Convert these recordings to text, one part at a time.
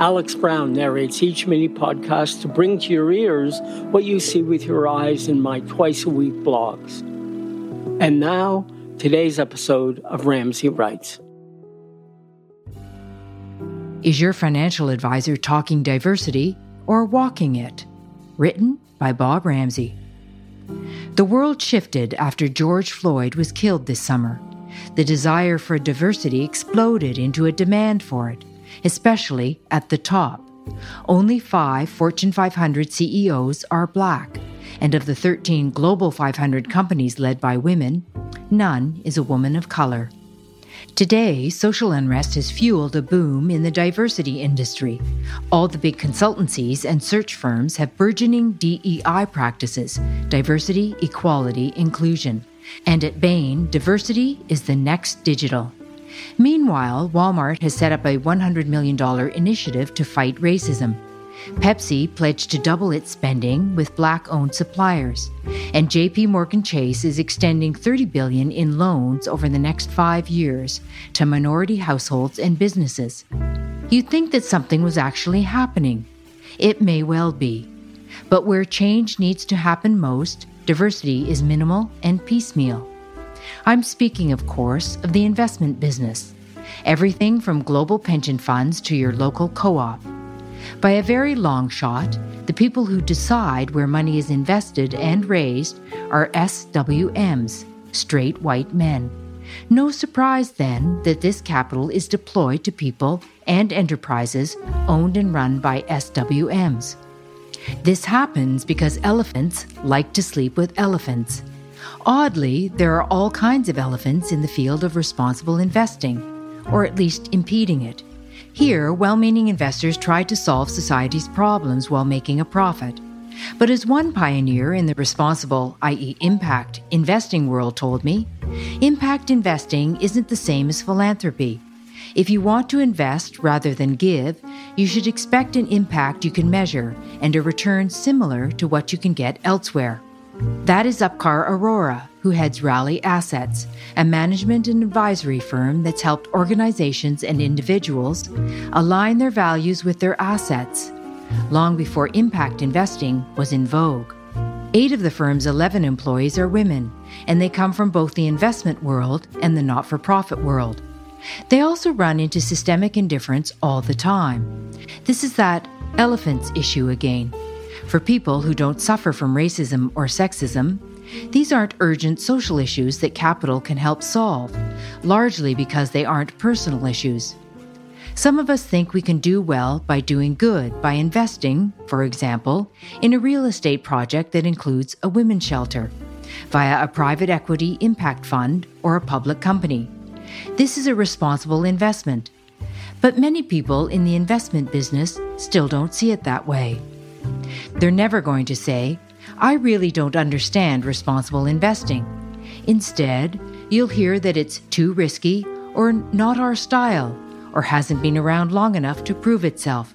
Alex Brown narrates each mini podcast to bring to your ears what you see with your eyes in my twice a week blogs. And now, today's episode of Ramsay Writes. Is your financial advisor talking diversity or walking it? Written by Bob Ramsay. The world shifted after George Floyd was killed this summer. The desire for diversity exploded into a demand for it especially at the top. Only five Fortune 500 CEOs are black, and of the 13 Global 500 companies led by women, none is a woman of color. Today, social unrest has fueled a boom in the diversity industry. All the big consultancies and search firms have burgeoning DEI practices diversity, equality, inclusion. And at Bain, diversity is the next digital. Meanwhile, Walmart has set up a $100 million initiative to fight racism. Pepsi pledged to double its spending with black-owned suppliers, and JP Morgan Chase is extending 30 billion in loans over the next 5 years to minority households and businesses. You'd think that something was actually happening. It may well be. But where change needs to happen most, diversity is minimal and piecemeal. I'm speaking, of course, of the investment business. Everything from global pension funds to your local co op. By a very long shot, the people who decide where money is invested and raised are SWMs, straight white men. No surprise then that this capital is deployed to people and enterprises owned and run by SWMs. This happens because elephants like to sleep with elephants, Oddly, there are all kinds of elephants in the field of responsible investing, or at least impeding it. Here, well meaning investors try to solve society's problems while making a profit. But as one pioneer in the responsible, i.e., impact, investing world told me, impact investing isn't the same as philanthropy. If you want to invest rather than give, you should expect an impact you can measure and a return similar to what you can get elsewhere. That is Upkar Arora, who heads Rally Assets, a management and advisory firm that's helped organizations and individuals align their values with their assets, long before impact investing was in vogue. Eight of the firm's 11 employees are women, and they come from both the investment world and the not for profit world. They also run into systemic indifference all the time. This is that elephants issue again. For people who don't suffer from racism or sexism, these aren't urgent social issues that capital can help solve, largely because they aren't personal issues. Some of us think we can do well by doing good by investing, for example, in a real estate project that includes a women's shelter, via a private equity impact fund or a public company. This is a responsible investment. But many people in the investment business still don't see it that way. They're never going to say, I really don't understand responsible investing. Instead, you'll hear that it's too risky or not our style or hasn't been around long enough to prove itself.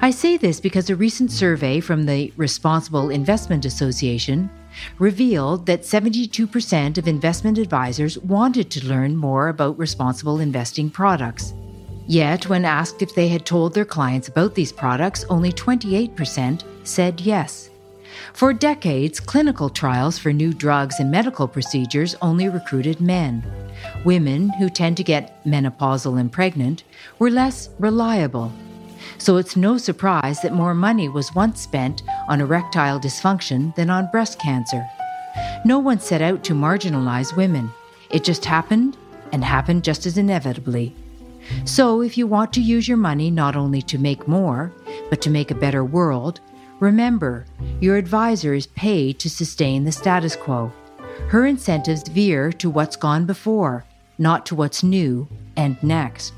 I say this because a recent survey from the Responsible Investment Association revealed that 72% of investment advisors wanted to learn more about responsible investing products. Yet, when asked if they had told their clients about these products, only 28% said yes. For decades, clinical trials for new drugs and medical procedures only recruited men. Women, who tend to get menopausal and pregnant, were less reliable. So it's no surprise that more money was once spent on erectile dysfunction than on breast cancer. No one set out to marginalize women. It just happened, and happened just as inevitably. So, if you want to use your money not only to make more, but to make a better world, remember your advisor is paid to sustain the status quo. Her incentives veer to what's gone before, not to what's new and next.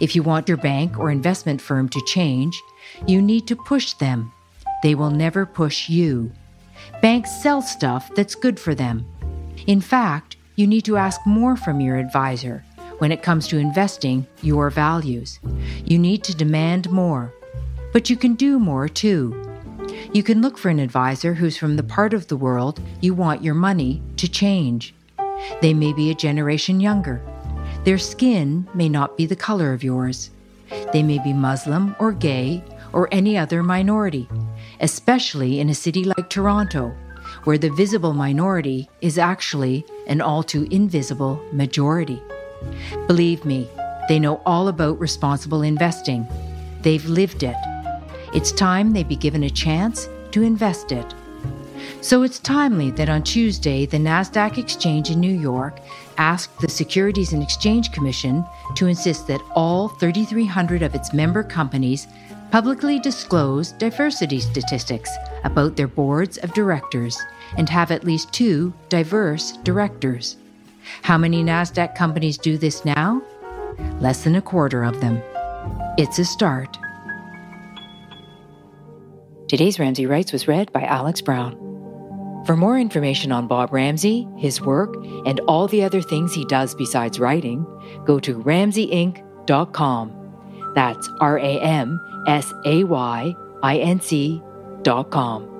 If you want your bank or investment firm to change, you need to push them. They will never push you. Banks sell stuff that's good for them. In fact, you need to ask more from your advisor when it comes to investing your values. You need to demand more. But you can do more too. You can look for an advisor who's from the part of the world you want your money to change. They may be a generation younger. Their skin may not be the color of yours. They may be Muslim or gay or any other minority, especially in a city like Toronto, where the visible minority is actually an all too invisible majority. Believe me, they know all about responsible investing. They've lived it. It's time they be given a chance to invest it. So it's timely that on Tuesday, the NASDAQ exchange in New York asked the Securities and Exchange Commission to insist that all 3,300 of its member companies publicly disclose diversity statistics about their boards of directors and have at least two diverse directors. How many NASDAQ companies do this now? Less than a quarter of them. It's a start. Today's Ramsay Writes was read by Alex Brown. For more information on Bob Ramsay, his work, and all the other things he does besides writing, go to ramsayinc.com. That's R A M S A Y I N C.com.